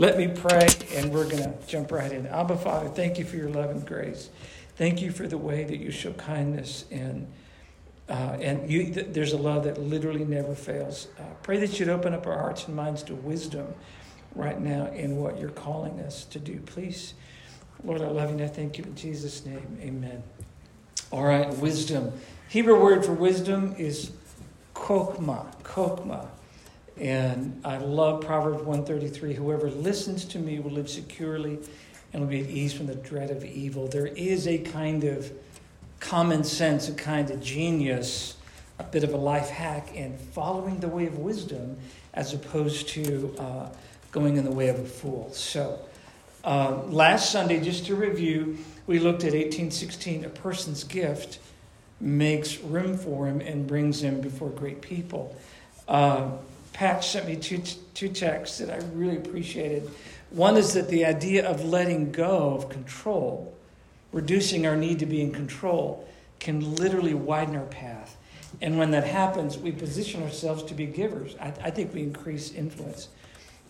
Let me pray, and we're going to jump right in. Abba, Father, thank you for your love and grace. Thank you for the way that you show kindness and uh, and you, th- there's a love that literally never fails. Uh, pray that you'd open up our hearts and minds to wisdom right now in what you're calling us to do. Please, Lord, I love you and I thank you in Jesus' name. Amen. All right, wisdom. Hebrew word for wisdom is kokma, kokma. And I love Proverbs 133 whoever listens to me will live securely and will be at ease from the dread of evil. There is a kind of common sense, a kind of genius, a bit of a life hack in following the way of wisdom as opposed to uh, going in the way of a fool. So, uh, last Sunday, just to review, we looked at 1816 a person's gift makes room for him and brings him before great people. Uh, Pat sent me two, two texts that I really appreciated. One is that the idea of letting go of control reducing our need to be in control can literally widen our path. And when that happens, we position ourselves to be givers. I, I think we increase influence.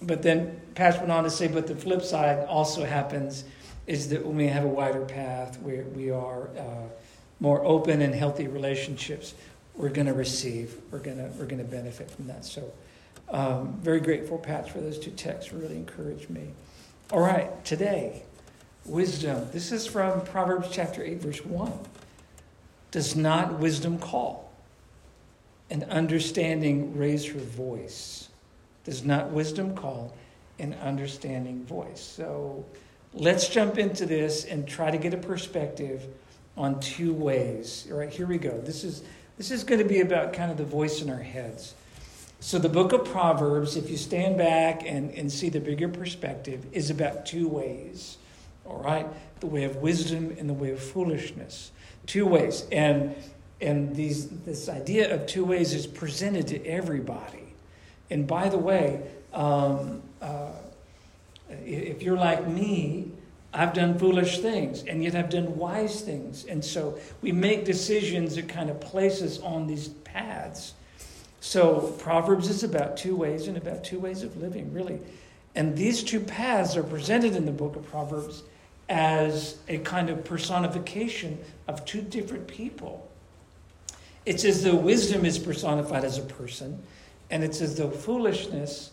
But then Pastor went on to say, but the flip side also happens is that when we have a wider path, where we are uh, more open and healthy relationships, we're going to receive, we're going to we're going to benefit from that. So, um, very grateful, Pat, for those two texts. Really encouraged me. All right, today wisdom. This is from Proverbs chapter 8, verse 1. Does not wisdom call? And understanding raise her voice. Does not wisdom call? And understanding voice. So let's jump into this and try to get a perspective on two ways. All right, here we go. This is this is going to be about kind of the voice in our heads. So the book of Proverbs, if you stand back and, and see the bigger perspective, is about two ways all right? The way of wisdom and the way of foolishness. Two ways. And, and these, this idea of two ways is presented to everybody. And by the way, um, uh, if you're like me, I've done foolish things, and yet I've done wise things. And so we make decisions that kind of place us on these paths. So Proverbs is about two ways and about two ways of living, really. And these two paths are presented in the book of Proverbs as a kind of personification of two different people. It's as though wisdom is personified as a person, and it's as though foolishness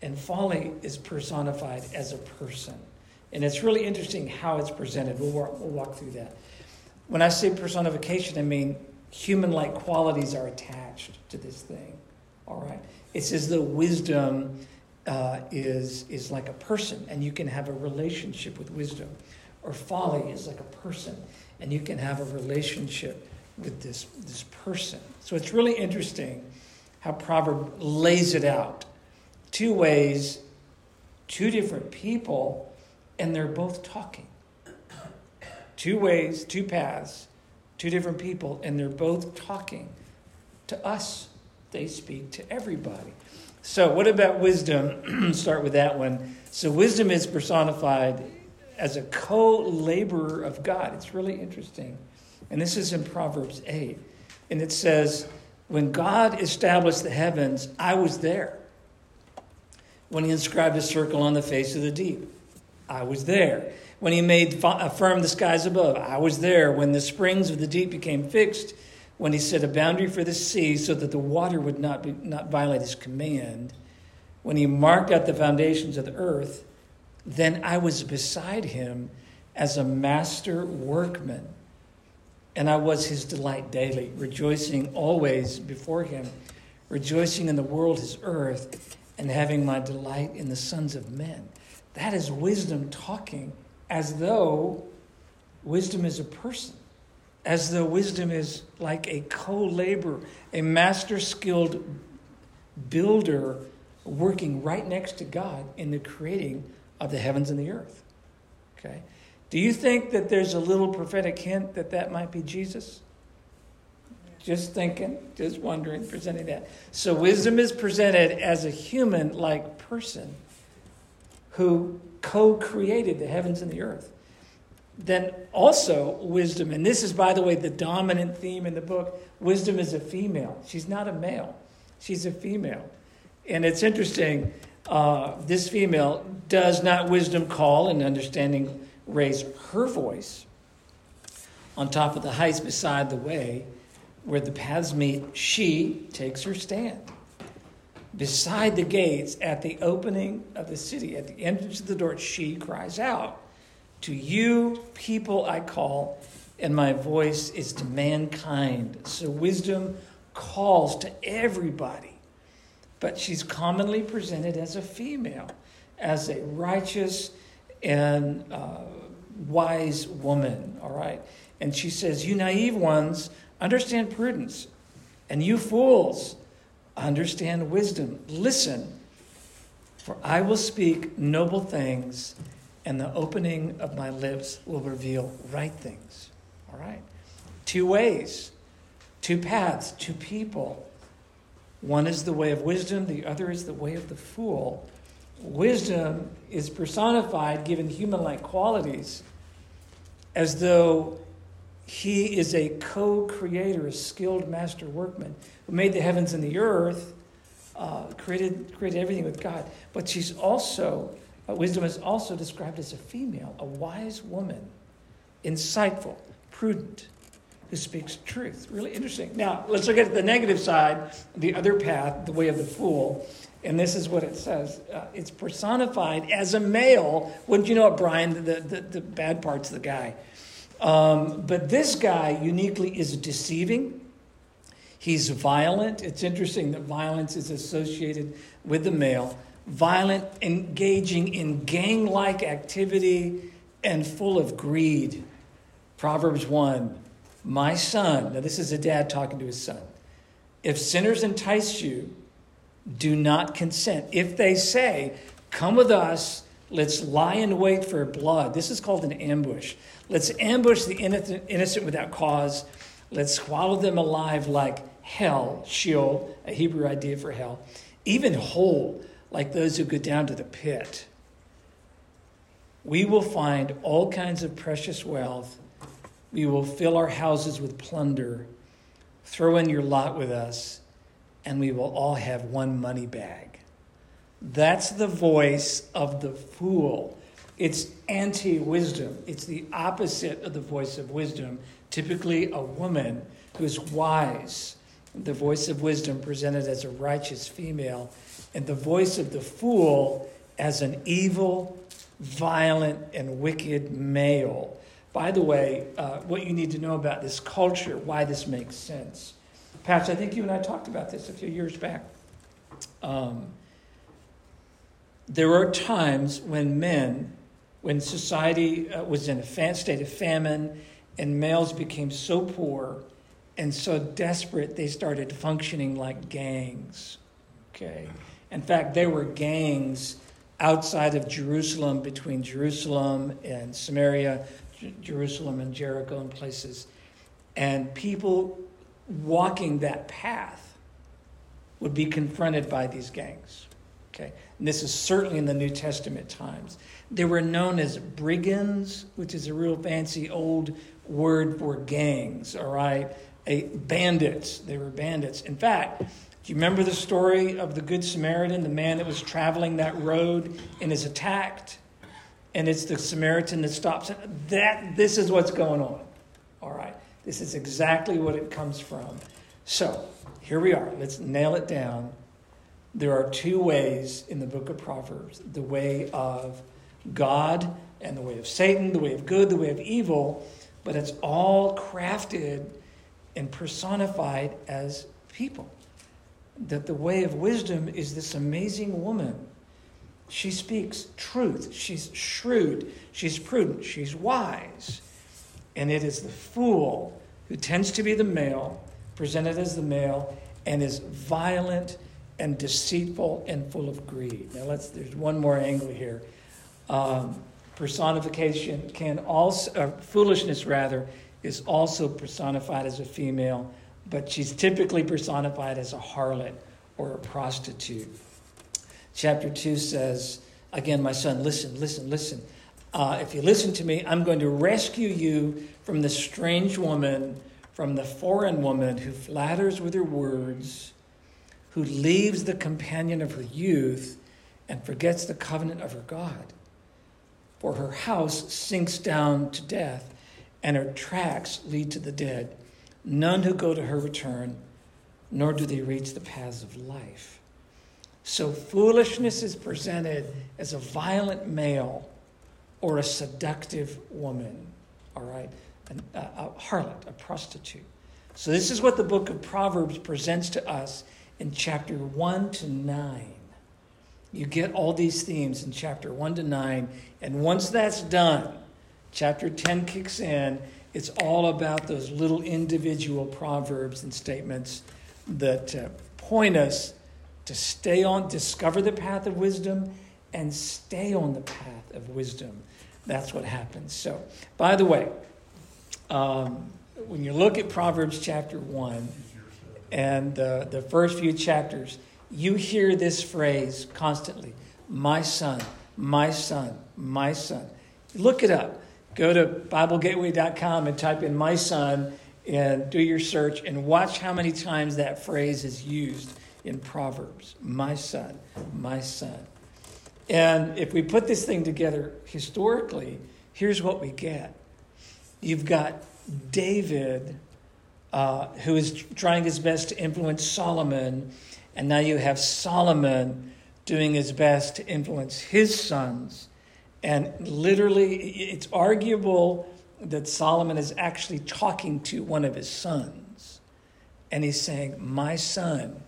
and folly is personified as a person. And it's really interesting how it's presented. We'll walk, we'll walk through that. When I say personification, I mean human like qualities are attached to this thing. All right? It's as though wisdom uh, is, is like a person, and you can have a relationship with wisdom. Or folly is like a person, and you can have a relationship with this, this person. So it's really interesting how Proverb lays it out. Two ways, two different people, and they're both talking. Two ways, two paths, two different people, and they're both talking to us. They speak to everybody. So, what about wisdom? Start with that one. So, wisdom is personified as a co laborer of God. It's really interesting. And this is in Proverbs 8. And it says, When God established the heavens, I was there. When he inscribed a circle on the face of the deep, I was there. When he made firm the skies above, I was there. When the springs of the deep became fixed, when he set a boundary for the sea so that the water would not, be, not violate his command, when he marked out the foundations of the earth, then I was beside him as a master workman, and I was his delight daily, rejoicing always before him, rejoicing in the world, his earth, and having my delight in the sons of men. That is wisdom talking as though wisdom is a person as though wisdom is like a co laborer, a master skilled builder working right next to God in the creating of the heavens and the earth. Okay? Do you think that there's a little prophetic hint that that might be Jesus? Just thinking, just wondering, presenting that. So, wisdom is presented as a human like person who co created the heavens and the earth then also wisdom, and this is, by the way, the dominant theme in the book wisdom is a female. She's not a male, she's a female. And it's interesting, uh, this female Does not wisdom call and understanding raise her voice on top of the heights beside the way where the paths meet? She takes her stand beside the gates at the opening of the city, at the entrance of the door. She cries out, To you, people I call, and my voice is to mankind. So wisdom calls to everybody, but she's commonly presented as a female, as a righteous and uh, wise woman, all right? And she says, You naive ones, understand prudence, and you fools, understand wisdom. Listen, for I will speak noble things, and the opening of my lips will reveal right things. All right? Two ways, two paths, two people. One is the way of wisdom, the other is the way of the fool. Wisdom is personified, given human like qualities, as though he is a co creator, a skilled master workman who made the heavens and the earth, uh, created, created everything with God. But she's also, uh, wisdom is also described as a female, a wise woman, insightful, prudent, who speaks truth. Really interesting. Now, let's look at the negative side, the other path, the way of the fool. And this is what it says uh, it's personified as a male. Wouldn't you know it, Brian? The, the, the bad part's the guy. Um, but this guy uniquely is deceiving. He's violent. It's interesting that violence is associated with the male. Violent, engaging in gang like activity, and full of greed. Proverbs 1 My son, now this is a dad talking to his son. If sinners entice you, do not consent. If they say, Come with us, let's lie in wait for blood. This is called an ambush. Let's ambush the innocent without cause. Let's swallow them alive like hell, Sheol, a Hebrew idea for hell, even whole, like those who go down to the pit. We will find all kinds of precious wealth. We will fill our houses with plunder. Throw in your lot with us, and we will all have one money bag. That's the voice of the fool. It's anti wisdom. It's the opposite of the voice of wisdom. Typically, a woman who's wise. The voice of wisdom presented as a righteous female, and the voice of the fool as an evil, violent, and wicked male. By the way, uh, what you need to know about this culture, why this makes sense. Patch, I think you and I talked about this a few years back. Um, there are times when men when society uh, was in a state of famine and males became so poor and so desperate they started functioning like gangs. Okay. In fact, there were gangs outside of Jerusalem, between Jerusalem and Samaria, J- Jerusalem and Jericho and places. And people walking that path would be confronted by these gangs. Okay. And this is certainly in the New Testament times. They were known as brigands, which is a real fancy old word for gangs, all right? A, bandits. They were bandits. In fact, do you remember the story of the Good Samaritan, the man that was traveling that road and is attacked? And it's the Samaritan that stops. That, this is what's going on. All right. This is exactly what it comes from. So, here we are. Let's nail it down. There are two ways in the book of Proverbs the way of God and the way of Satan, the way of good, the way of evil, but it's all crafted and personified as people. That the way of wisdom is this amazing woman. She speaks truth. She's shrewd. She's prudent. She's wise. And it is the fool who tends to be the male, presented as the male, and is violent and deceitful and full of greed. Now, let's, there's one more angle here um, personification can also, uh, foolishness rather, is also personified as a female, but she's typically personified as a harlot or a prostitute. Chapter 2 says, again, my son, listen, listen, listen. Uh, if you listen to me, I'm going to rescue you from the strange woman, from the foreign woman who flatters with her words, who leaves the companion of her youth and forgets the covenant of her God. For her house sinks down to death, and her tracks lead to the dead. None who go to her return, nor do they reach the paths of life. So foolishness is presented as a violent male or a seductive woman, all right? a, a harlot, a prostitute. So this is what the book of Proverbs presents to us in chapter 1 to 9. You get all these themes in chapter 1 to 9, and once that's done, chapter 10 kicks in. It's all about those little individual proverbs and statements that uh, point us to stay on, discover the path of wisdom, and stay on the path of wisdom. That's what happens. So, by the way, um, when you look at Proverbs chapter 1 and uh, the first few chapters, you hear this phrase constantly my son, my son, my son. Look it up. Go to BibleGateway.com and type in my son and do your search and watch how many times that phrase is used in Proverbs. My son, my son. And if we put this thing together historically, here's what we get. You've got David, uh, who is trying his best to influence Solomon, and now you have Solomon doing his best to influence his sons. And literally, it's arguable that Solomon is actually talking to one of his sons. And he's saying, My son,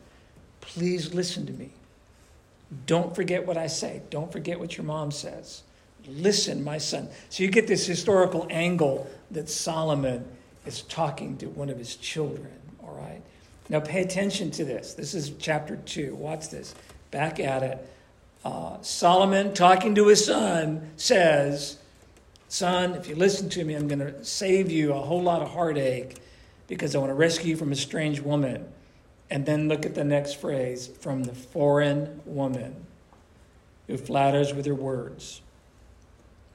please listen to me. Don't forget what I say. Don't forget what your mom says. Listen, my son. So you get this historical angle that Solomon is talking to one of his children, all right? Now pay attention to this. This is chapter 2. Watch this. Back at it. Uh, Solomon, talking to his son, says, Son, if you listen to me, I'm going to save you a whole lot of heartache because I want to rescue you from a strange woman. And then look at the next phrase from the foreign woman who flatters with her words.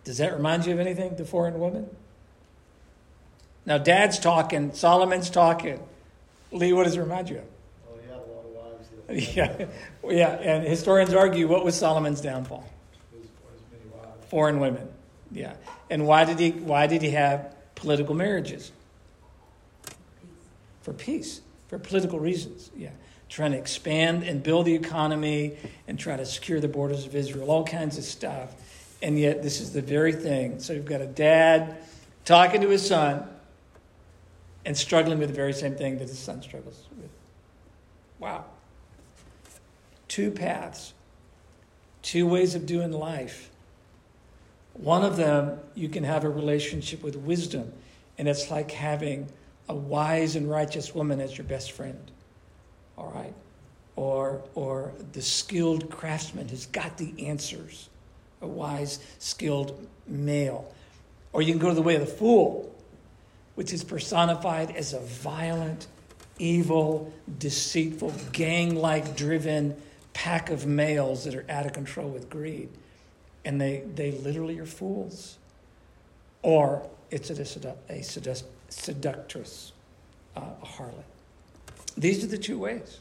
Does that remind you of anything, the foreign woman? Now, dad's talking, Solomon's talking. Lee, what does it remind you of? Oh, yeah, a lot of wives. yeah, and historians argue what was Solomon's downfall? Foreign women, yeah. And why did he? Why did he have political marriages? For peace, for political reasons. Yeah, trying to expand and build the economy and try to secure the borders of Israel, all kinds of stuff. And yet, this is the very thing. So you've got a dad talking to his son and struggling with the very same thing that his son struggles with. Wow two paths, two ways of doing life. One of them, you can have a relationship with wisdom, and it's like having a wise and righteous woman as your best friend. All right? Or, or the skilled craftsman who's got the answers, a wise, skilled male. Or you can go the way of the fool, which is personified as a violent, evil, deceitful, gang like driven pack of males that are out of control with greed. And they, they literally are fools. Or it's a, a sedu- seductress, uh, a harlot. These are the two ways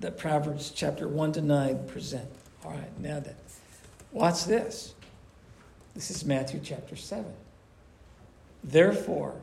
that Proverbs chapter 1 to 9 present. All right, now then, watch this. This is Matthew chapter 7. Therefore,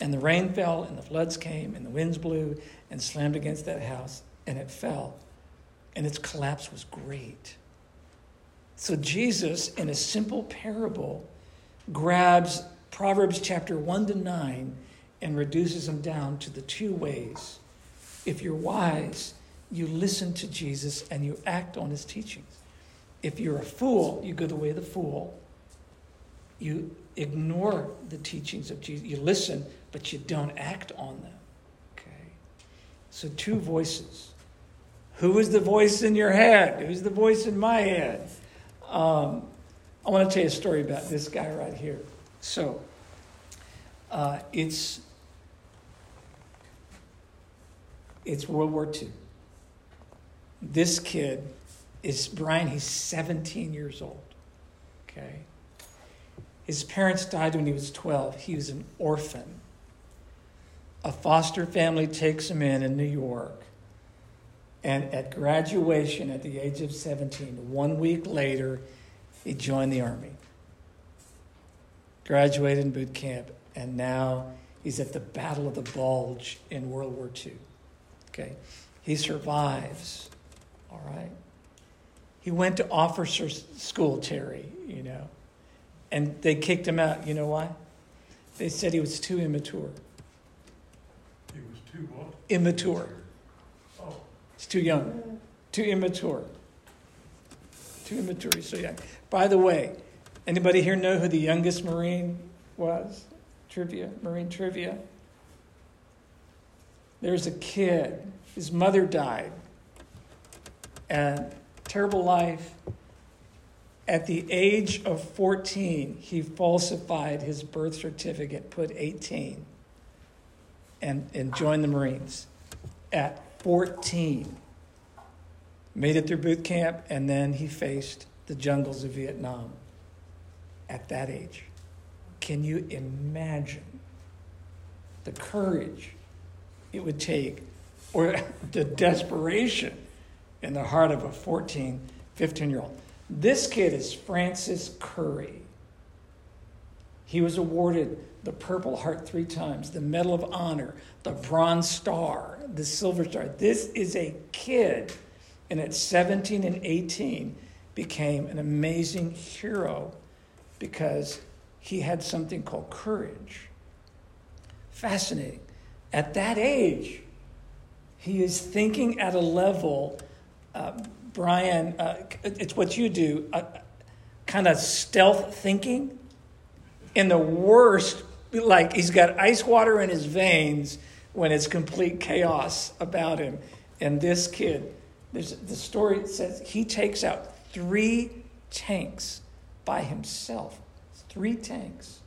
And the rain fell, and the floods came, and the winds blew and slammed against that house, and it fell, and its collapse was great. So Jesus, in a simple parable, grabs Proverbs chapter 1 to 9 and reduces them down to the two ways. If you're wise, you listen to Jesus and you act on his teachings. If you're a fool, you go the way of the fool. You ignore the teachings of Jesus. You listen, but you don't act on them. Okay? So, two voices. Who is the voice in your head? Who's the voice in my head? Um, I want to tell you a story about this guy right here. So, uh, it's it's World War II. This kid is Brian. He's 17 years old. Okay. His parents died when he was 12. He was an orphan. A foster family takes him in in New York. And at graduation, at the age of 17, one week later, he joined the Army. Graduated in boot camp, and now he's at the Battle of the Bulge in World War II. Okay? He survives. All right? He went to officer school, Terry, you know, and they kicked him out. You know why? They said he was too immature. Too what? Immature. Oh, He's too young, too immature. Too immature, he's so young. By the way, anybody here know who the youngest Marine was? Trivia, Marine trivia. There's a kid, his mother died, and terrible life. At the age of 14, he falsified his birth certificate, put 18, and, and joined the Marines. At 14, made it through boot camp, and then he faced the jungles of Vietnam at that age. Can you imagine the courage it would take or the desperation in the heart of a 14, 15 year old? This kid is Francis Currey. He was awarded the Purple Heart three times, the Medal of Honor, the Bronze Star, the Silver Star. This is a kid, and at 17 and 18, became an amazing hero because he had something called courage. Fascinating. At that age, he is thinking at a level, uh, Brian, uh, it's what you do, uh, kind of stealth thinking in the worst, like he's got ice water in his veins when it's complete chaos about him. And this kid, the story says he takes out three tanks by himself, three tanks,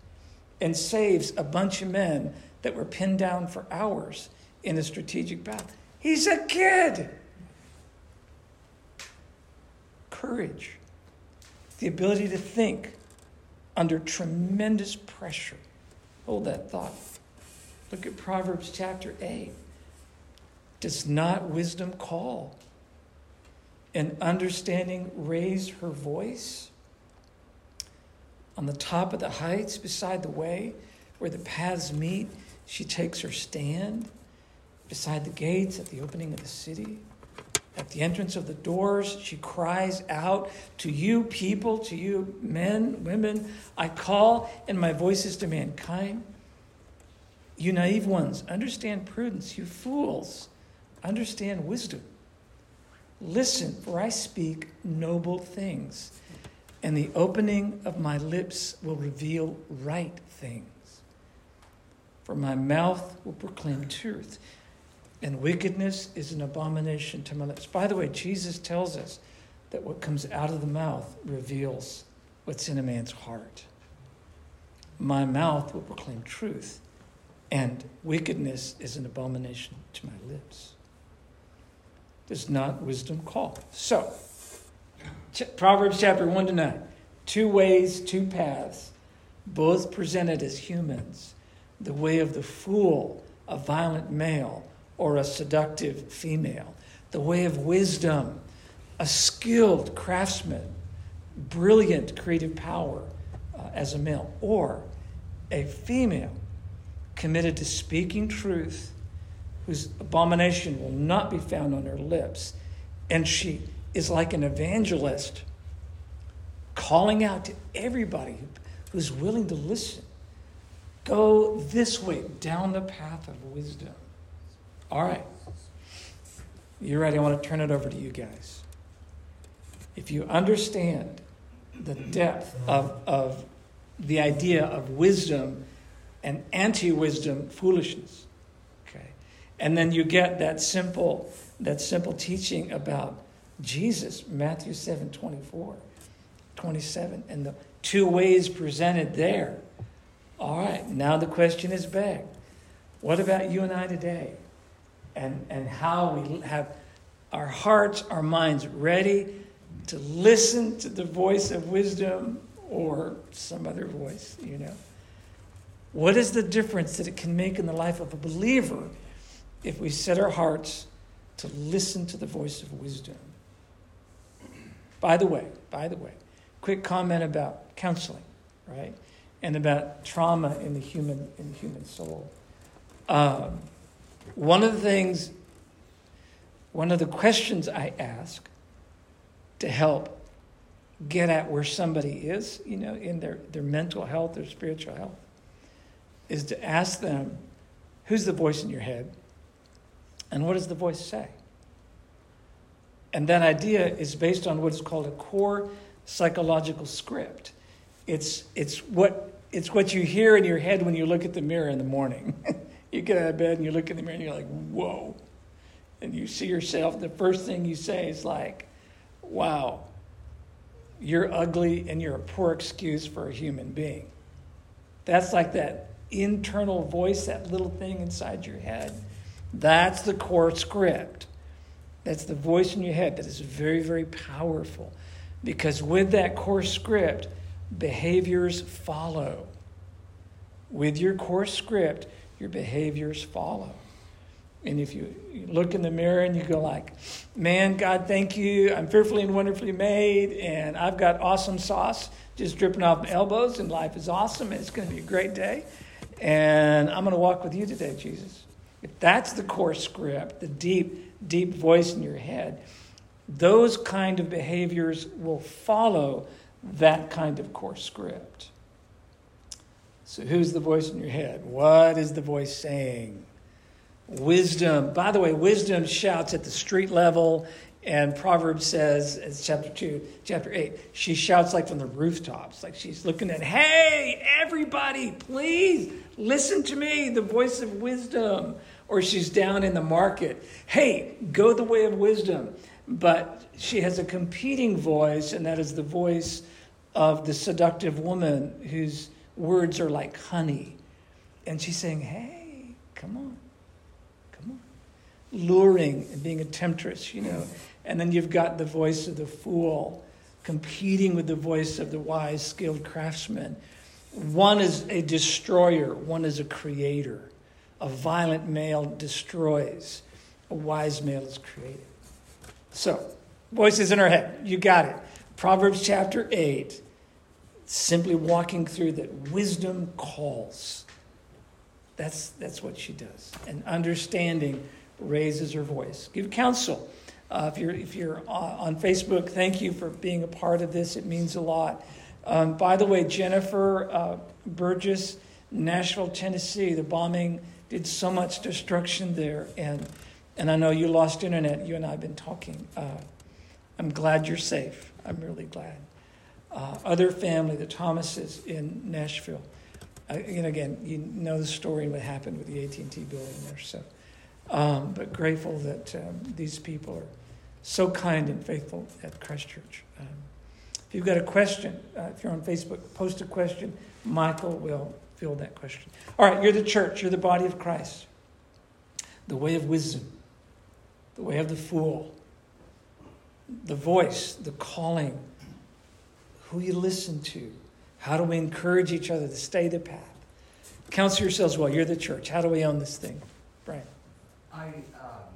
and saves a bunch of men that were pinned down for hours in a strategic battle. He's a kid. Courage, the ability to think under tremendous pressure. Hold that thought. Look at Proverbs chapter 8. Does not wisdom call? And understanding raise her voice? On the top of the heights, beside the way where the paths meet, she takes her stand. Beside the gates at the opening of the city, at the entrance of the doors, she cries out to you, people, to you, men, women. I call, and my voice is to mankind. You naive ones, understand prudence. You fools, understand wisdom. Listen, for I speak noble things, and the opening of my lips will reveal right things. For my mouth will proclaim truth, and wickedness is an abomination to my lips. By the way, Jesus tells us that what comes out of the mouth reveals what's in a man's heart. My mouth will proclaim truth, and wickedness is an abomination to my lips. Does not wisdom call? So, Proverbs chapter 1 to 9. Two ways, two paths, both presented as humans. The way of the fool, a violent male, or a seductive female. The way of wisdom, a skilled craftsman, brilliant creative power uh, as a male, or a female committed to speaking truth, whose abomination will not be found on her lips. And she is like an evangelist calling out to everybody who's willing to listen go this way down the path of wisdom. All right. You're ready? I want to turn it over to you guys. If you understand the depth of, of the idea of wisdom and anti wisdom foolishness, okay, and then you get that simple, that simple teaching about Jesus, Matthew 7 24. 27, and the two ways presented there. All right, now the question is begged. What about you and I today? And, and how we have our hearts, our minds ready to listen to the voice of wisdom or some other voice, you know? What is the difference that it can make in the life of a believer if we set our hearts to listen to the voice of wisdom? By the way, by the way, quick comment about counseling, right? And about trauma in the human in the human soul. Um, one of the things, one of the questions I ask to help get at where somebody is, you know, in their, their mental health, their spiritual health, is to ask them, who's the voice in your head? And what does the voice say? And that idea is based on what is called a core psychological script. It's, it's, what, it's what you hear in your head when you look at the mirror in the morning. you get out of bed and you look in the mirror and you're like, whoa. And you see yourself, the first thing you say is like, wow, you're ugly and you're a poor excuse for a human being. That's like that internal voice, that little thing inside your head. That's the core script. That's the voice in your head that is very, very powerful. Because with that core script, behaviors follow. With your core script, your behaviors follow. And if you, look in the mirror and you go like, man, God, thank you. I'm fearfully and wonderfully made, and I've got awesome sauce just dripping off my elbows, and life is awesome, and it's going to be a great day. And I'm going to walk with you today, Jesus. If that's the core script, the deep, deep voice in your head, those kind of behaviors will follow that kind of core script. So, who's the voice in your head? What is the voice saying? Wisdom. By the way, wisdom shouts at the street level, and Proverbs says, it's chapter 2, chapter 8, she shouts like from the rooftops, like she's looking at, hey, everybody, please listen to me, the voice of wisdom. Or she's down in the market, hey, go the way of wisdom. But she has a competing voice, and that is the voice of the seductive woman whose words are like honey. And she's saying, hey, come on come on. luring and being a temptress, you know. And then you've got the voice of the fool competing with the voice of the wise, skilled craftsman. One is a destroyer, one is a creator. A violent male destroys, a wise male is created. So, voices in our head, you got it. Proverbs chapter 8, simply walking through that wisdom calls. That's, that's what she does. And understanding raises her voice. Give counsel. Uh, if you're, if you're on Facebook, thank you for being a part of this. It means a lot. Um, by the way, Jennifer uh, Burgess, Nashville, Tennessee, the bombing did so much destruction there. And, and I know you lost internet. You and I have been talking. Uh, I'm glad you're safe. I'm really glad. Uh, other family, the Thomases in Nashville. and again, you know the story and what happened with the AT&T building there. So um, but grateful that um, these people are so kind and faithful at Christ Church. Um, if you've got a question, uh, if you're on Facebook, post a question. Michael will field that question. All right, you're the church, you're the body of Christ. The way of wisdom, the way of the fool, the voice, the calling, who you listen to. How do we encourage each other to stay the path? Counsel yourselves well. You're the church. How do we own this thing? Brian. I, um,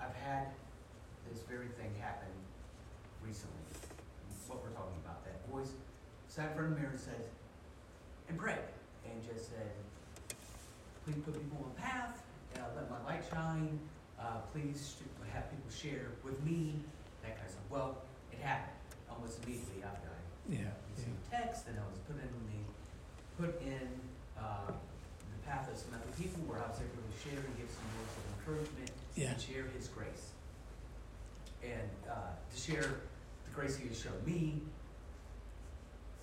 I've had this very thing happen recently. What we're talking about, that voice sat in front of the mirror and said, and prayed, and just said, please put people on the path, uh, let my light shine, uh, please have people share with me, that kind of stuff. Well, it happened almost immediately after I Yeah. received a text, and I was put in the, put in, uh, the path of some other people where I was able to share and give some words of encouragement Yeah. and share His grace. And uh, to share the grace He has shown me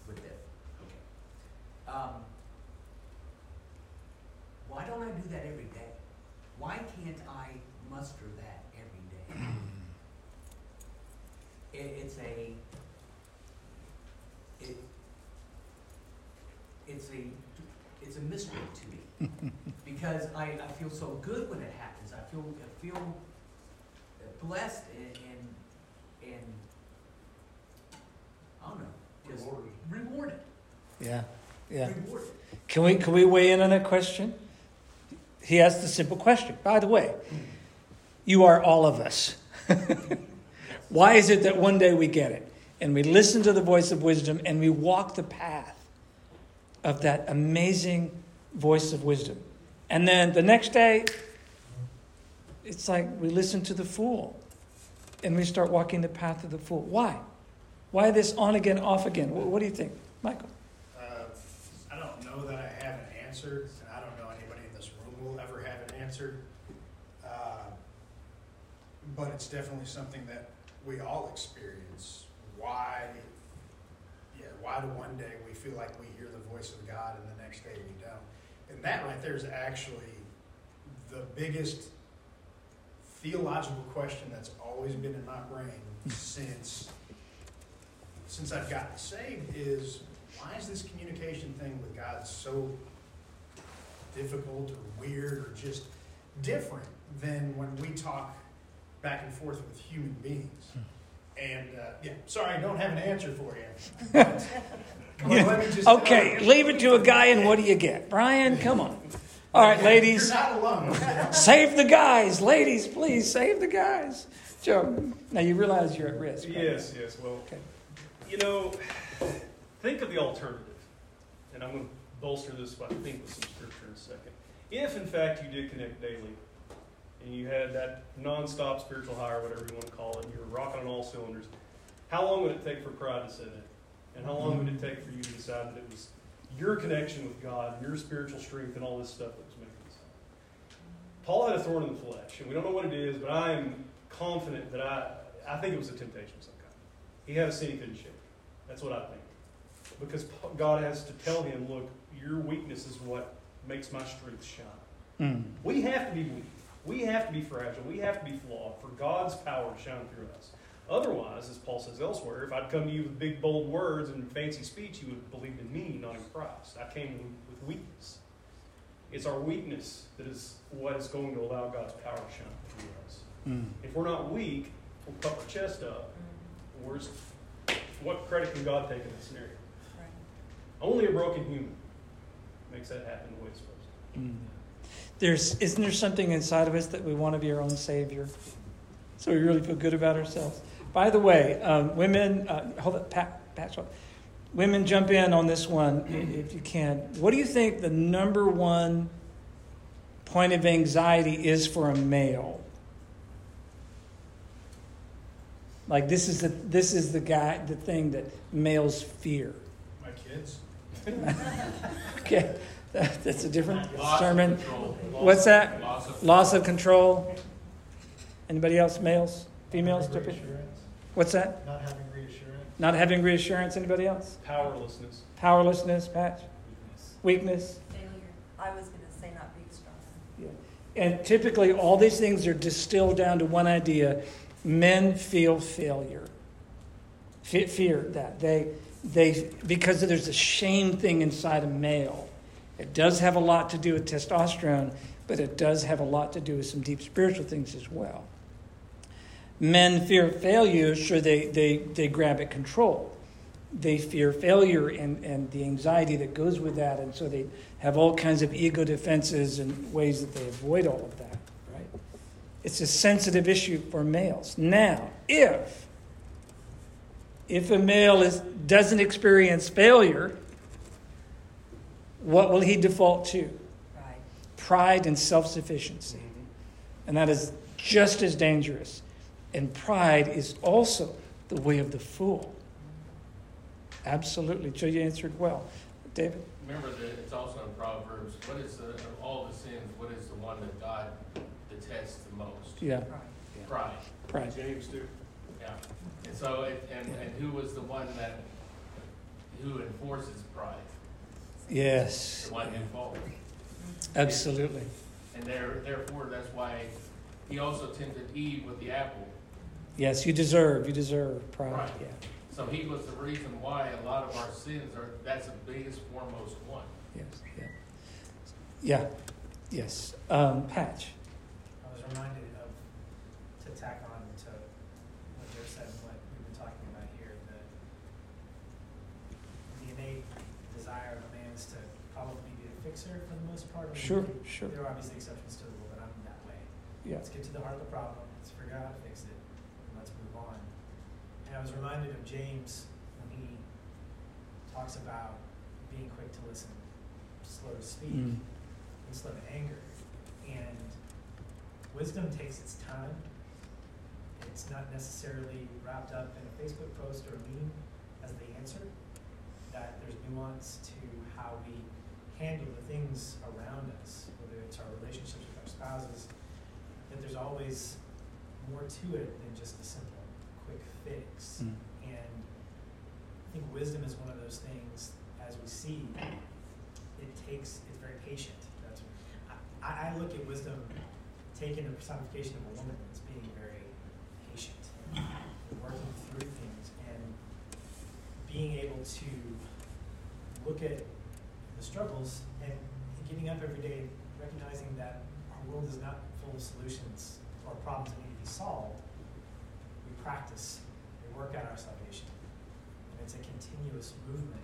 with them. Okay. Um, why don't I do that every day? Why can't I muster that every day? It, it's a it's a, it's a mystery to me. Because I, I feel so good when it happens, I feel, I feel blessed and, and, and, I don't know, just Rewarded. rewarded, Yeah, yeah. rewarded. Can we, can we weigh in on that question? He asked the simple question. By the way, you are all of us. Why is it that one day we get it and we listen to the voice of wisdom and we walk the path of that amazing voice of wisdom? And then the next day, it's like we listen to the fool and we start walking the path of the fool. Why? Why this on again, off again? What, do you think, Michael? Uh, I don't know that I have an answer, and I don't know anybody in this room will ever have an answer. Uh, But it's definitely something that we all experience. Why, yeah, why do one day we feel like we hear the voice of God and the next day we don't? And that right there is actually the biggest theological question that's always been in my brain since since I've gotten saved is why is this communication thing with God so difficult or weird or just different than when we talk back and forth with human beings? Hmm. And uh, yeah, sorry, I don't have an answer for you. But, well, let me just Okay, you, leave it to a guy, and what do you get? Brian, come on. All right, ladies, You're not alone. save the guys. Ladies, please save the guys. Joe, now you realize you're at risk. right? Yes, yes. Well, Okay. you know, think of the alternative. And I'm going to bolster this, I think, with some scripture in a second. If, in fact, you did connect daily and you had that nonstop spiritual high, or whatever you want to call it, and you were rocking on all cylinders, how long would it take for pride to set in? And how long would it take for you to decide that it was your connection with God, your spiritual strength, and all this stuff that was making this happen? Paul had a thorn in the flesh, and we don't know what it is, but I am confident that I, I think it was a temptation of some kind. He had a sin he couldn't shake. That's what I think. Because God has to tell him, look, your weakness is what makes my strength shine. Mm. We have to be weak. We have to be fragile. We have to be flawed for God's power to shine through us. Otherwise, as Paul says elsewhere, if I'd come to you with big, bold words and fancy speech, you would believe in me, not in Christ. I came with weakness. It's our weakness that is what is going to allow God's power to shine through us. Mm. If we're not weak, we'll puff our chest up. Where's, what credit can God take in this scenario? Only a broken human makes that happen the way it's supposed to. Mm. There's, isn't there something inside of us that we want to be our own savior? So we really feel good about ourselves. By the way, um, women, uh, hold up, Pat, Pat, women, jump in on this one if you can. What do you think the number one point of anxiety is for a male? Like this is the this is the guy the thing that males fear. My kids. Okay, that's a different Loss of sermon. What's that? Loss of Loss of control. Anybody else? Males? Females? Not having Jump in. reassurance. What's that? Not having reassurance. Not having reassurance. Anybody else? Powerlessness. Powerlessness, Patch? Weakness. Failure. I was going to say not being strong. Yeah. And typically, all these things are distilled down to one idea men feel failure. Fe- fear that. They, they, because there's a shame thing inside a male. It does have a lot to do with testosterone, but it does have a lot to do with some deep spiritual things as well. Men fear failure, sure, they, they, they grab at control. They fear failure and, and the anxiety that goes with that, and so they have all kinds of ego defenses and ways that they avoid all of that, right? It's a sensitive issue for males. Now, if if a male is, doesn't experience failure, what will he default to? Right. Pride and self sufficiency. Mm-hmm. And that is just as dangerous. And pride is also the way of the fool. Mm-hmm. Absolutely. Joe, you answered well. David? Remember that it's also in Proverbs, what is the, of all the sins, what is the one that God detests the most? Yeah, Right. Pride, pride. James too. yeah. And so, it- and, and who was the one that, who enforces pride? Yes, The one who falls. absolutely. And there, therefore, that's why he also tempted Eve with the apple. Yes, you deserve, you deserve pride. Right. Yeah. So he was the reason why a lot of our sins are, that's the biggest foremost one. Yes, yeah. Yeah, yes. Um, Patch. I was reminded of, to tack on to what Joe said and what we've been talking about here, the, the innate desire of a man is to probably be a fixer for the most part. Sure, sure. There are obviously exceptions to the rule, but I'm that way. Yeah. Let's get to the heart of the problem, let's figure out how to fix it, and let's move on. And I was reminded of James when he talks about being quick to listen, slow to speak Mm. and slow to anger. And wisdom takes its time. It's not necessarily wrapped up in a Facebook post or a meme as the answer. That there's nuance to how we handle the things around us, whether it's our relationships with our spouses, that there's always more to it than just a simple quick fix. Mm. And I think wisdom is one of those things, as we see, it takes, it's very patient. That's, I, I look at wisdom taking the personification of a woman as being very patient, working through things and being able to look at the struggles and getting up every day, recognizing that our world is not full of solutions or problems that need to be solved. We practice, we work out our salvation. And it's a continuous movement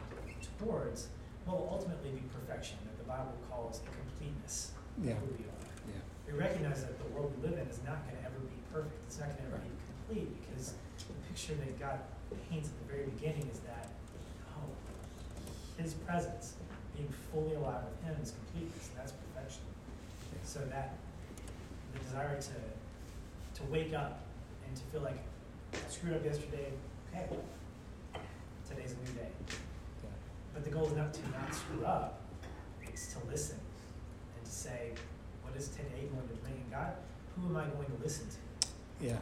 towards what will ultimately be perfection, that the Bible calls a completeness of Yeah. who we are. Yeah. We recognize that the world we live in is not going to ever be perfect. It's not going to ever be complete because the picture that God paints at the very beginning is that, oh, His presence, being fully alive with Him, is completeness, and that's perfection. So that the desire to to wake up and to feel like I screwed up yesterday, okay, today's a new day. But the goal is not to not screw up, it's to listen and to say, what is today going to bring? And God, who am I going to listen to? Yeah.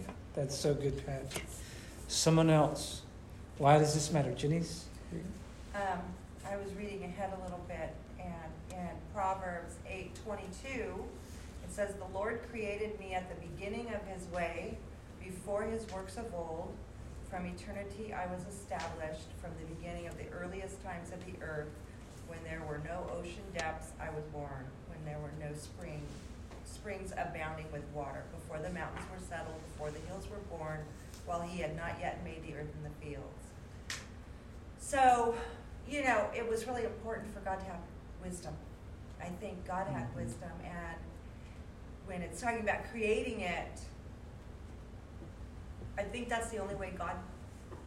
yeah. That's so good, Patch. Someone else. Why does this matter? Janice? Um, I was reading ahead a little bit, and in Proverbs eight twenty-two, it says, "The Lord created me at the beginning of His way, before His works of old. From eternity I was established, from the beginning of the earliest times of the earth. When there were no ocean depths, I was born. When there were no spring, springs abounding with water. Before the mountains were settled, before the hills were born, while He had not yet made the earth and the fields." So, you know, it was really important for God to have wisdom. I think God had Mhm. wisdom, and when it's talking about creating it, I think that's the only way God.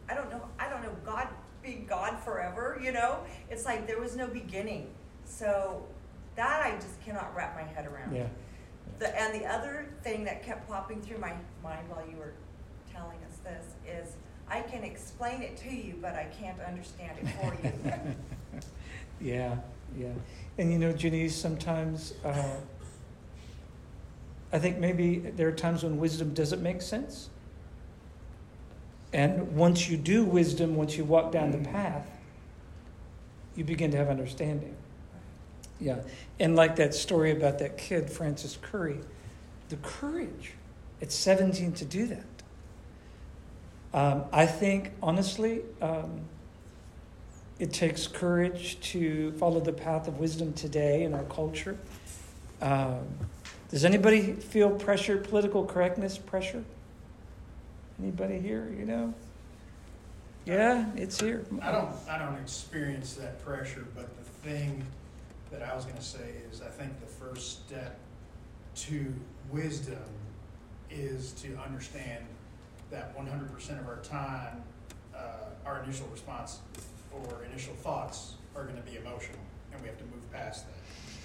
I don't know. I don't know God being God forever. You know, it's like there was no beginning. So that I just cannot wrap my head around. Yeah. The, and the other thing that kept popping through my mind while you were telling us this is I can explain it to you, but I can't understand it for you. Yeah, yeah. And you know, Janice, sometimes uh, I think maybe there are times when wisdom doesn't make sense. And once you do wisdom, once you walk down the path, you begin to have understanding. Yeah. And like that story about that kid, Francis Currey, the courage at 17 to do that. Um, I think, honestly, um, it takes courage to follow the path of wisdom today in our culture. Um, does anybody feel pressure, political correctness pressure? Anybody here, you know? Yeah, it's here. I don't, I don't experience that pressure, but the thing that I was gonna say is I think the first step to wisdom is to understand that one hundred percent of our time, uh, our initial response or initial thoughts are gonna be emotional, and we have to move past that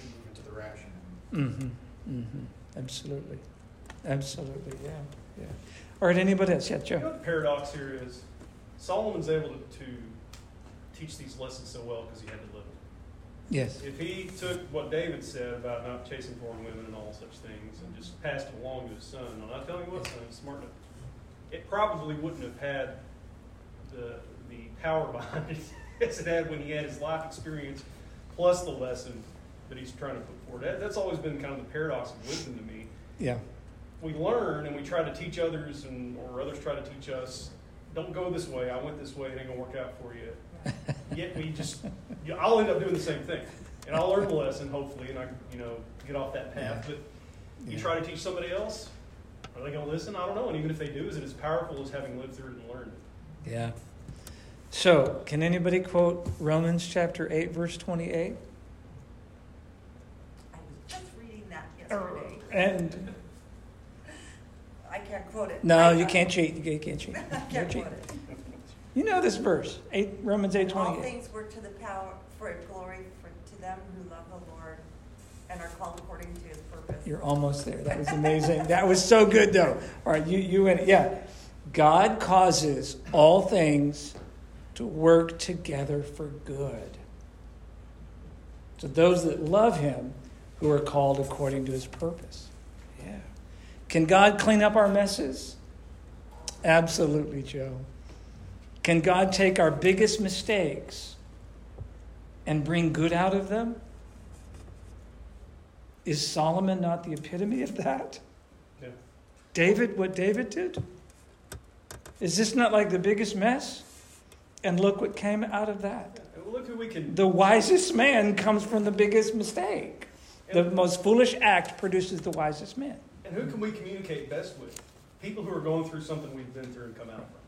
and move into the rational. Mm-hmm. Mm-hmm. Absolutely. Absolutely. Yeah. Yeah. All right. Anybody else? Yeah, You know Joe. the paradox here is? Solomon's able to, to teach these lessons so well because he had to live them. Yes. If he took what David said about not chasing foreign women and all such things and just passed it along to his son, and I tell you what, son, he's smart enough. It probably wouldn't have had the the power behind it as it had when he had his life experience plus the lesson that he's trying to put forward. That, that's always been kind of the paradox of wisdom to me. Yeah. We learn and we try to teach others, and or others try to teach us, don't go this way. I went this way. It ain't gonna work out for you. Yet we just, yeah, I'll end up doing the same thing, and I'll learn the lesson hopefully, and I, you know, get off that path. But you Yeah. try to teach somebody else, are they gonna listen? I don't know. And even if they do, is it as powerful as having lived through it and learned it? Yeah. So, can anybody quote Romans chapter 8, verse 28? I was just reading that oh, yesterday. And I can't quote it. no, I- you can't cheat. You can't cheat. I You're can't cheating. quote it. You know this verse, 8, Romans 8, All things work to the power, for a glory for, to them who love the Lord and are called according to his purpose. You're almost there. That was amazing. that was so good, though. All right, you, you went, yeah. God causes all things to work together for good. To those that love him who are called according to his purpose. Yeah. Can God clean up our messes? Absolutely, Joe. Can God take our biggest mistakes and bring good out of them? Is Solomon not the epitome of that? Yeah. David, what David did? Is this not like the biggest mess? And look what came out of that. And look who we can. The wisest man comes from the biggest mistake. The most foolish act produces the wisest man. And who can we communicate best with? People who are going through something we've been through and come out from.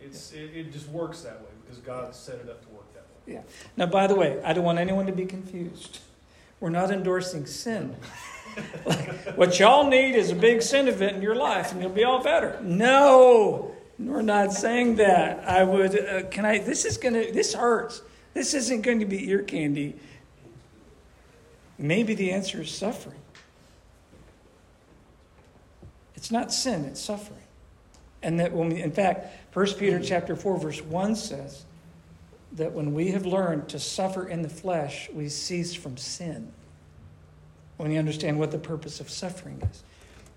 It's it, it just works that way because God set it up to work that way. Yeah. Now, by the way, I don't want anyone to be confused. We're not endorsing sin. like, what y'all need is a big sin event in your life, and you'll be all better. No, we're not saying that. I would. Uh, can I? This is gonna. This hurts. This isn't going to be ear candy. Maybe the answer is suffering. It's not sin; it's suffering. And that when we, in fact, 1 Peter chapter 4, verse 1 says that when we have learned to suffer in the flesh, we cease from sin. When you understand what the purpose of suffering is.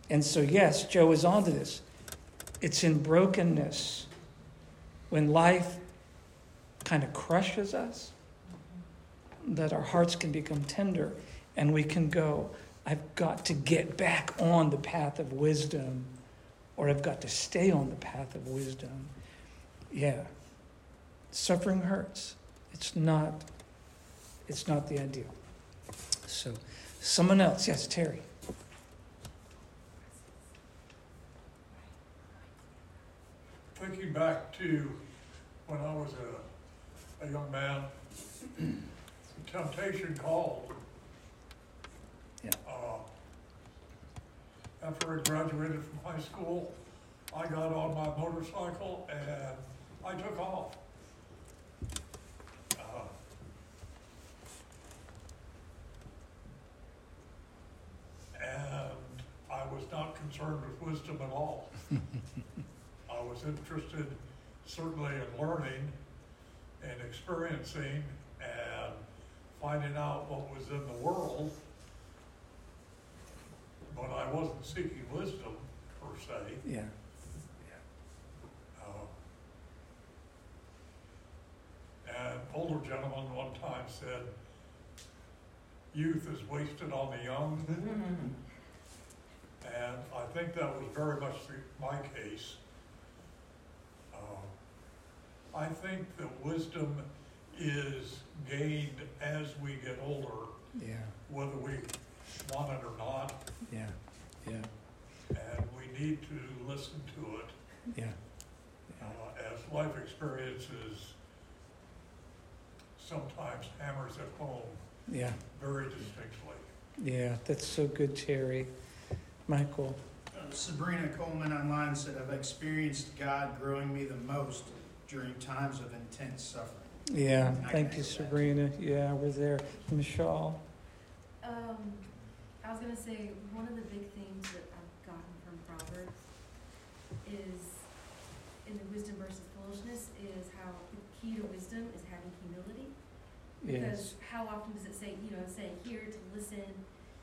And so, yes, Joe is onto this. It's in brokenness when life kind of crushes us that our hearts can become tender and we can go, I've got to get back on the path of wisdom or I've got to stay on the path of wisdom. Yeah. Suffering hurts. It's not it's not the ideal. So someone else, yes, Terry. Thinking back to when I was a, a young man, temptation called. Yeah. Uh, After I graduated from high school, I got on my motorcycle and I took off. Uh, And I was not concerned with wisdom at all. I was interested certainly in learning and experiencing and finding out what was in the world. But I wasn't seeking wisdom per se. Yeah. Uh, An older gentleman one time said, youth is wasted on the young. And I think that was very much my case. Uh, I think that wisdom is gained as we get older, Yeah. whether we want it or not, Yeah. Yeah. and we need to listen to it Yeah. uh, as life experiences sometimes hammers at home Yeah. very distinctly. Yeah. That's so good, Terry. Michael. Uh, Sabrina Coleman online said, I've experienced God growing me the most during times of intense suffering. Yeah. I Thank you, echo that. Sabrina. Yeah, we're there. Michelle. Um, I was gonna say, one of the big things that I've gotten from Proverbs is, in the wisdom versus foolishness, is how the key to wisdom is having humility. Yes. Because how often does it say, you know, say, here to listen,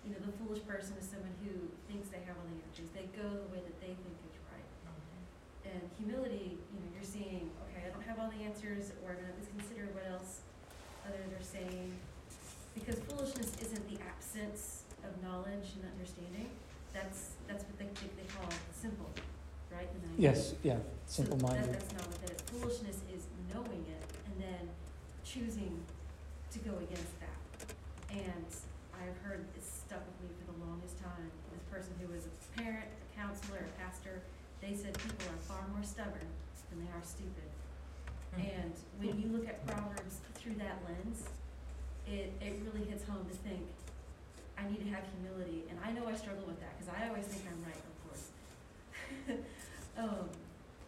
you know, the foolish person is someone who thinks they have all the answers. They go the way that they think is right. Mm-hmm. And humility, you know, you're seeing, okay, I don't have all the answers, or I'm gonna just consider what else others are saying. Because foolishness isn't the absence of knowledge and understanding. That's, that's what they, they, they call simple. right? The 90s. Yes, yeah, So simple that- minded. That's not what that is. Foolishness is knowing it and then choosing to go against that. And I've heard it's stuck with me for the longest time. This person who was a parent, a counselor, a pastor, they said people are far more stubborn than they are stupid. And when you look at Proverbs through that lens, it, it really hits home to think, I need to have humility. And I know I struggle with that because I always think I'm right, of course. um,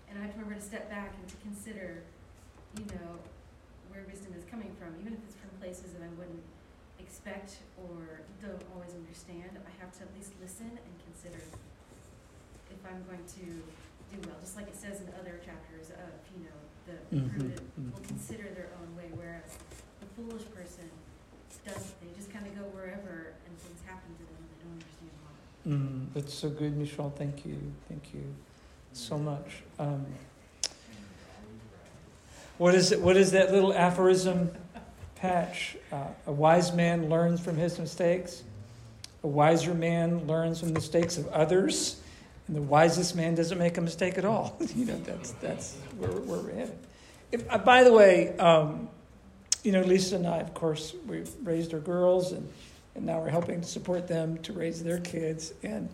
and I have to remember to step back and to consider, you know, where wisdom is coming from, even if it's from places that I wouldn't expect or don't always understand. I have to at least listen and consider if I'm going to do well. Just like it says in other chapters of, you know, the Mhm, prudent will mhm. consider their own way, whereas the foolish person doesn't. They just kind of go wherever and things happen to them and they don't understand why. Mm, that's so good, Michelle. Thank you. Thank you so much. Um, what is it? What is that little aphorism, Patch? Uh, a wise man learns from his mistakes. A wiser man learns from the mistakes of others, and the wisest man doesn't make a mistake at all. you know, that's that's where, where we're headed. If, uh, by the way, um, you know, Lisa and I, of course, we raised our girls, and and now we're helping to support them to raise their kids. And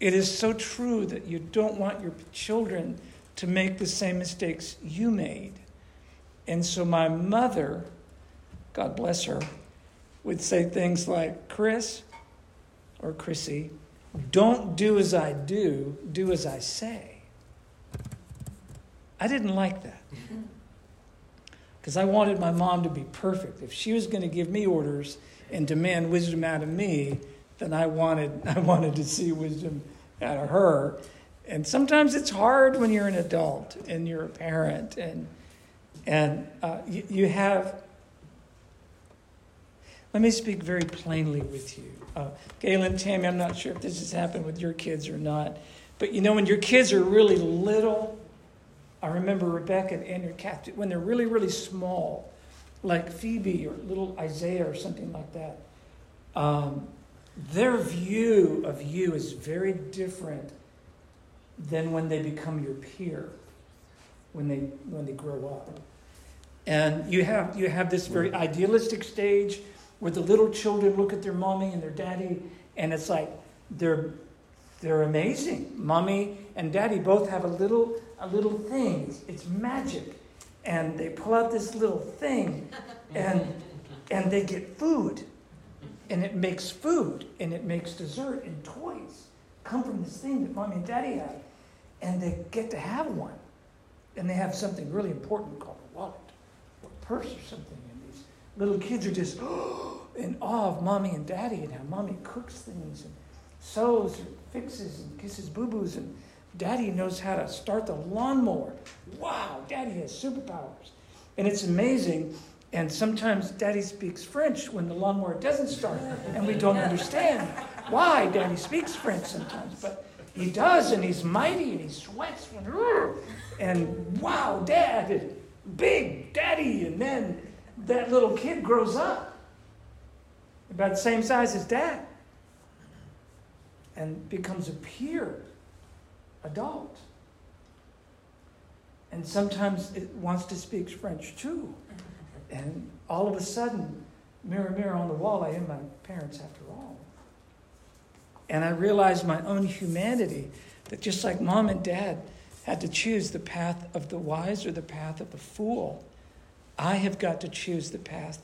it is so true that you don't want your children to make the same mistakes you made. And so my mother, God bless her, would say things like, Chris or Chrissy, don't do as I do, do as I say. I didn't like that. Because I wanted my mom to be perfect. If she was going to give me orders and demand wisdom out of me, then I wanted, I wanted to see wisdom out of her. And sometimes it's hard when you're an adult and you're a parent and, and uh, you, you have. Let me speak very plainly with you. Uh, Galen, Tammy, I'm not sure if this has happened with your kids or not, but you know, when your kids are really little, I remember Rebecca and Andrew Kath, when they're really, really small, like Phoebe or little Isaiah or something like that, um, their view of you is very different than when they become your peer, when they when they grow up. And you have you have this very idealistic stage where the little children look at their mommy and their daddy, and it's like they're they're amazing. Mommy and daddy both have a little a little thing. It's, magic, and they pull out this little thing, and and they get food, and it makes food, and it makes dessert and toys come from this thing that mommy and daddy have, and they get to have one, and they have something really important called a wallet or a purse or something, little kids are just in awe of mommy and daddy and how mommy cooks things and sews and fixes and kisses boo boos and daddy knows how to start the lawnmower. Wow, daddy has superpowers. And it's amazing. And sometimes daddy speaks French when the lawnmower doesn't start, and we don't understand why daddy speaks French sometimes. But he does, and he's mighty, and he sweats when, and wow, dad, big daddy. And then that little kid grows up about the same size as dad and becomes a peer adult. And sometimes it wants to speak French too. And all of a sudden, mirror, mirror on the wall, I am my parents after all. And I realized my own humanity that just like mom and dad had to choose the path of the wise or the path of the fool, I have got to choose the path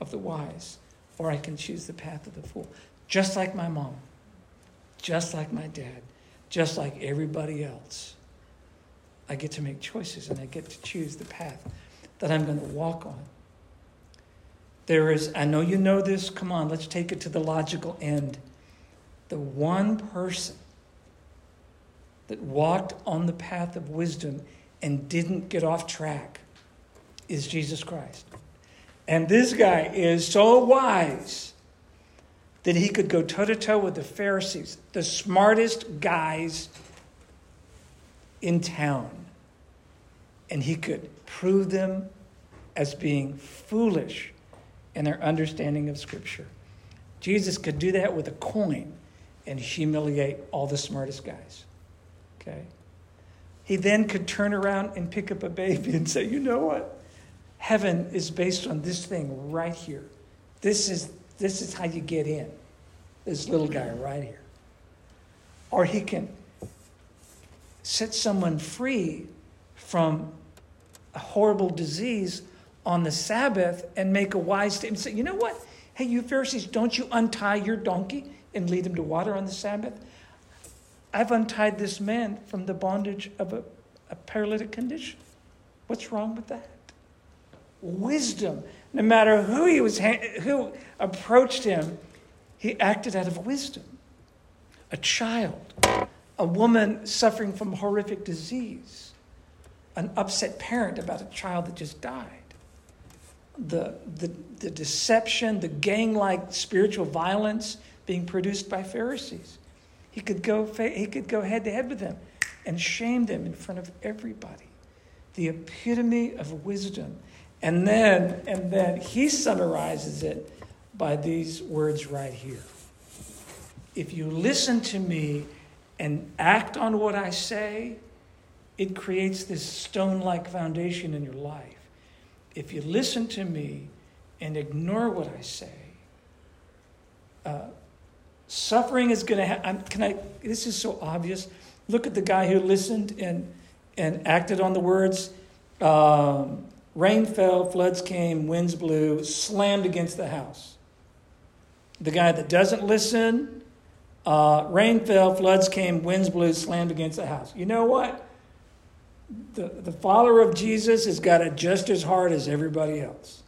of the wise, or I can choose the path of the fool. Just like my mom, just like my dad, just like everybody else. I get to make choices and I get to choose the path that I'm going to walk on. There is, I know you know this, come on, let's take it to the logical end. The one person that walked on the path of wisdom and didn't get off track is Jesus Christ. And this guy is so wise that he could go toe to toe with the Pharisees, the smartest guys in town. And he could prove them as being foolish in their understanding of Scripture. Jesus could do that with a coin and humiliate all the smartest guys. Okay? He then could turn around and pick up a baby and say, you know what? Heaven is based on this thing right here. This is, this is how you get in. This little guy right here. Or he can set someone free from a horrible disease on the Sabbath and make a wise statement. Say, you know what? Hey, you Pharisees, don't you untie your donkey and lead him to water on the Sabbath? I've untied this man from the bondage of a, a paralytic condition. What's wrong with that? Wisdom. No matter who he was, who approached him, he acted out of wisdom. A child, a woman suffering from horrific disease, an upset parent about a child that just died. The, the, the deception, the gang like spiritual violence being produced by Pharisees. He could, go, he could go head to head with them and shame them in front of everybody. The epitome of wisdom. And then, and then he summarizes it by these words right here. If you listen to me and act on what I say, it creates this stone like foundation in your life. If you listen to me and ignore what I say, uh, suffering is going to happen. Can I? This is so obvious. Look at the guy who listened and and acted on the words. Um, rain fell, floods came, winds blew, slammed against the house. The guy that doesn't listen, uh, rain fell, floods came, winds blew, slammed against the house. You know what? The, the follower of Jesus has got it just as hard as everybody else.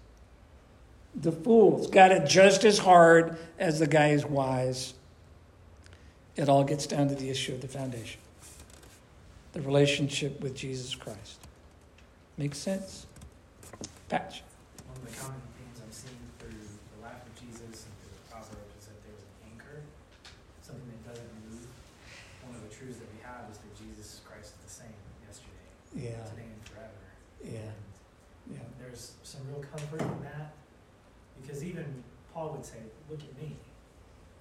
The fool's got it just as hard as the guy who's wise. It all gets down to the issue of the foundation the relationship with Jesus Christ. Makes sense? Patch. One of the common themes I'm seeing through the life of Jesus and through the Proverbs is that there's an anchor, something that doesn't move. One of the truths that we have is that Jesus Christ is the same yesterday, Yeah. today, and forever. Yeah. And Yeah. there's some real comfort in that because even Paul would say, "Look at me."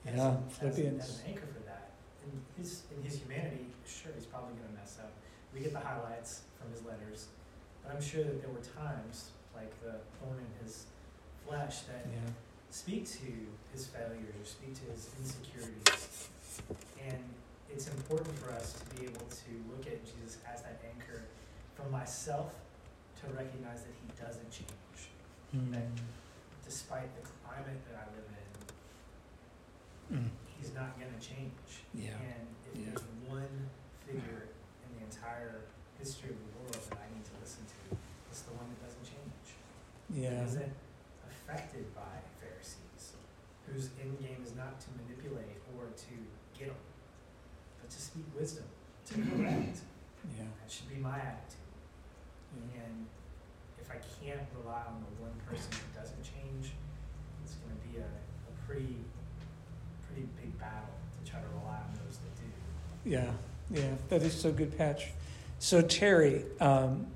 as, Yeah. as- as, Philippians. an anchor for that. In his in his humanity, sure, he's probably going to mess up. We get the highlights from his letters, but I'm sure that there were times like the thorn in his flesh that Yeah. speak to his failures or speak to his insecurities. And it's important for us to be able to look at Jesus as that anchor for myself to recognize that he doesn't change. Mm. Despite the climate that I live in, Mm. he's not going to change. Yeah. And if Yeah. there's one figure in the entire history of the world that I need to listen to, it's the one that doesn't change. Yeah. That isn't affected by Pharisees, whose end game is not to manipulate or to get them, but to speak wisdom, to correct. Yeah. That should be my attitude. Yeah. And if I can't rely on the one person who doesn't change, it's going to be a, a pretty, pretty big battle to try to rely on those that do. Yeah, yeah, that is so good, Patch. So, Terry, um,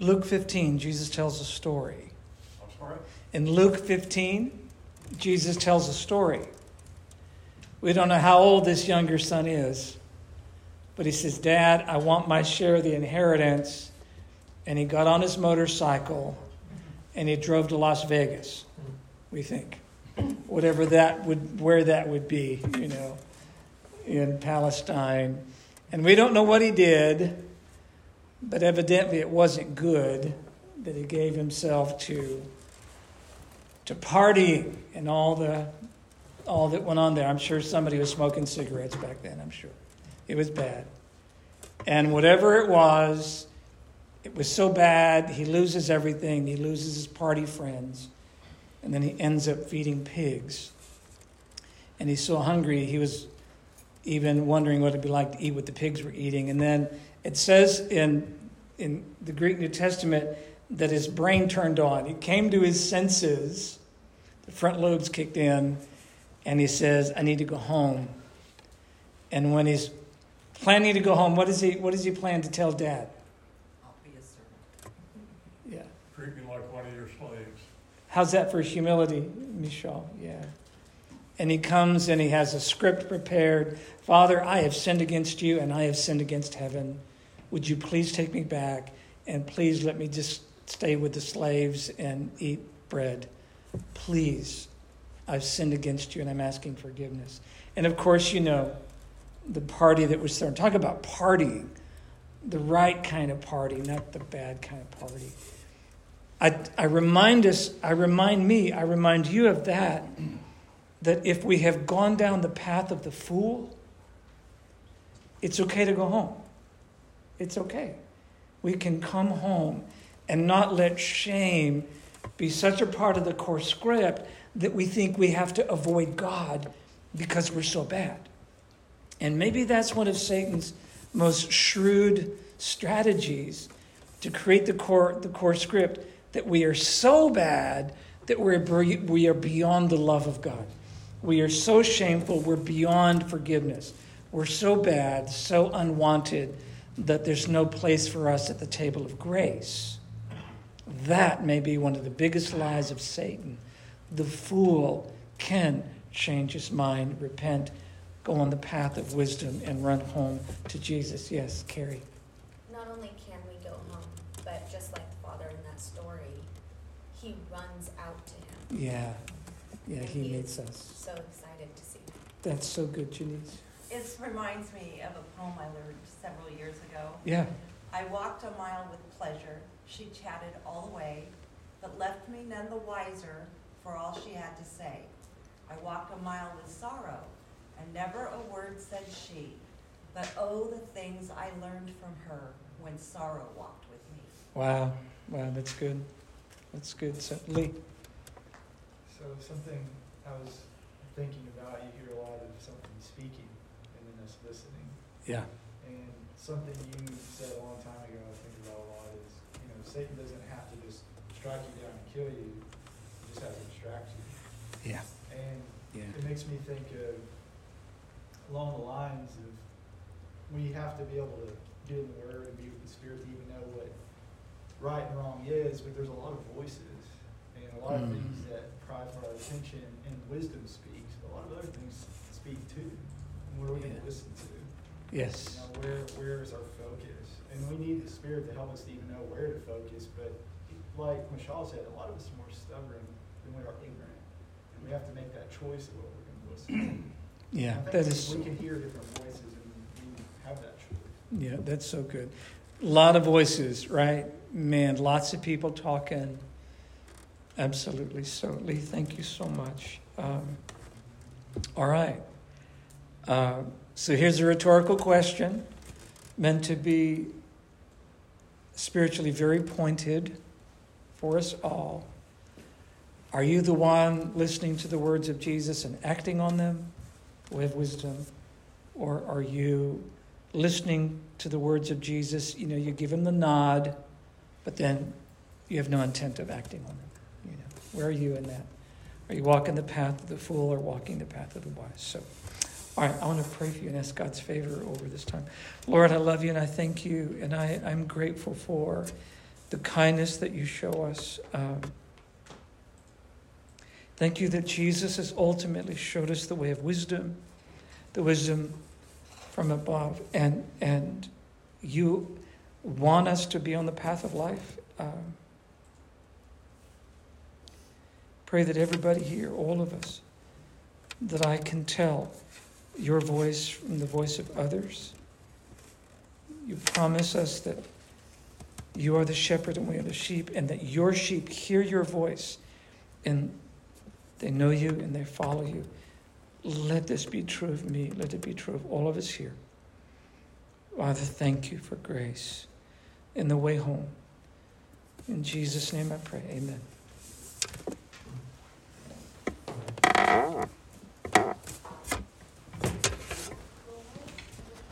Luke 15, Jesus tells a story. In Luke 15, Jesus tells a story. We don't know how old this younger son is, but he says, Dad, I want my share of the inheritance. And he got on his motorcycle and he drove to Las Vegas, we think. Whatever that would, where that would be, you know, in Palestine. And we don't know what he did, but evidently it wasn't good that he gave himself to to party and all the all that went on there. I'm sure somebody was smoking cigarettes back then, I'm sure. It was bad. And whatever it was, it was so bad, he loses everything. He loses his party friends. And then he ends up feeding pigs. And he's so hungry, he was even wondering what it'd be like to eat what the pigs were eating. And then it says in, in the Greek New Testament that his brain turned on. He came to his senses, the front lobes kicked in, and he says, I need to go home. And when he's planning to go home, what, is he, what does he plan to tell dad? I'll be a servant. Yeah. Treat me like one of your slaves. How's that for humility, Michelle? Yeah. and he comes and he has a script prepared. Father, I have sinned against you and I have sinned against heaven. Would you please take me back and please let me just stay with the slaves and eat bread? Please, I've sinned against you and I'm asking forgiveness. And of course, you know, the party that was thrown. Talk about partying. The right kind of party, not the bad kind of party. I, I remind us, I remind me, I remind you of that, that if we have gone down the path of the fool, it's okay to go home. It's okay. We can come home and not let shame be such a part of the core script that we think we have to avoid God because we're so bad. And maybe that's one of Satan's most shrewd strategies to create the core, the core script that we are so bad that we're, we are beyond the love of God. We are so shameful, we're beyond forgiveness. We're so bad, so unwanted, that there's no place for us at the table of grace. That may be one of the biggest lies of Satan. The fool can change his mind, repent, go on the path of wisdom, and run home to Jesus. Yes, Carrie. Not only can we go home, but just like the father in that story, he runs out to him. Yeah, yeah, he he meets is us. So excited to see him. That's so good, Janice. It reminds me of a poem I learned several years ago. Yeah, I walked a mile with pleasure, she chatted all the way, but left me none the wiser for all she had to say. I walked a mile with sorrow, and never a word said she, but oh, the things I learned from her when sorrow walked with me. wow, wow, that's good. That's good. So, Lee. So something I was thinking about, you hear a lot of something speaking and then us listening. Yeah, And something you said a long time ago, I think about a lot is, you know, Satan doesn't have to just strike you down and kill you, he just has to distract you. yeah, And yeah, it makes me think of along the lines of we have to be able to do the word and be with the spirit to even know what right and wrong is, but there's a lot of voices and a lot of Mm. things that cry for our attention and wisdom speaks, but a lot of other things speak too. And what are we Yeah. gonna listen to? Yes, You know, where where is our focus? And we need the spirit to help us to even know where to focus, but like Michelle said, a lot of us are more stubborn than we are ignorant. And we have to make that choice of what we're gonna listen to. yeah. I think That we- We can hear different voices and we have that choice. Yeah, that's so good. A lot of voices, right? Man, lots of people talking. Absolutely. So, Lee, thank you so much. Um, all right. Uh, so, here's a rhetorical question meant to be spiritually very pointed for us all. Are you the one listening to the words of Jesus and acting on them with wisdom? Or are you listening to the words of Jesus, you know, you give him the nod, but then you have no intent of acting on them. You know, where are you in that? Are you walking the path of the fool or walking the path of the wise? So, all right, I want to pray for you and ask God's favor over this time. Lord, I love you and I thank you, and I, I'm grateful for the kindness that you show us. Um, thank you that Jesus has ultimately showed us the way of wisdom, the wisdom from above, and and you want us to be on the path of life. Um, pray that everybody here, all of us, that I can tell your voice from the voice of others. You promise us that you are the shepherd and we are the sheep, and that your sheep hear your voice and they know you and they follow you. Let this be true of me. Let it be true of all of us here. Father, thank you for grace in the way home. In Jesus' name I pray. Amen.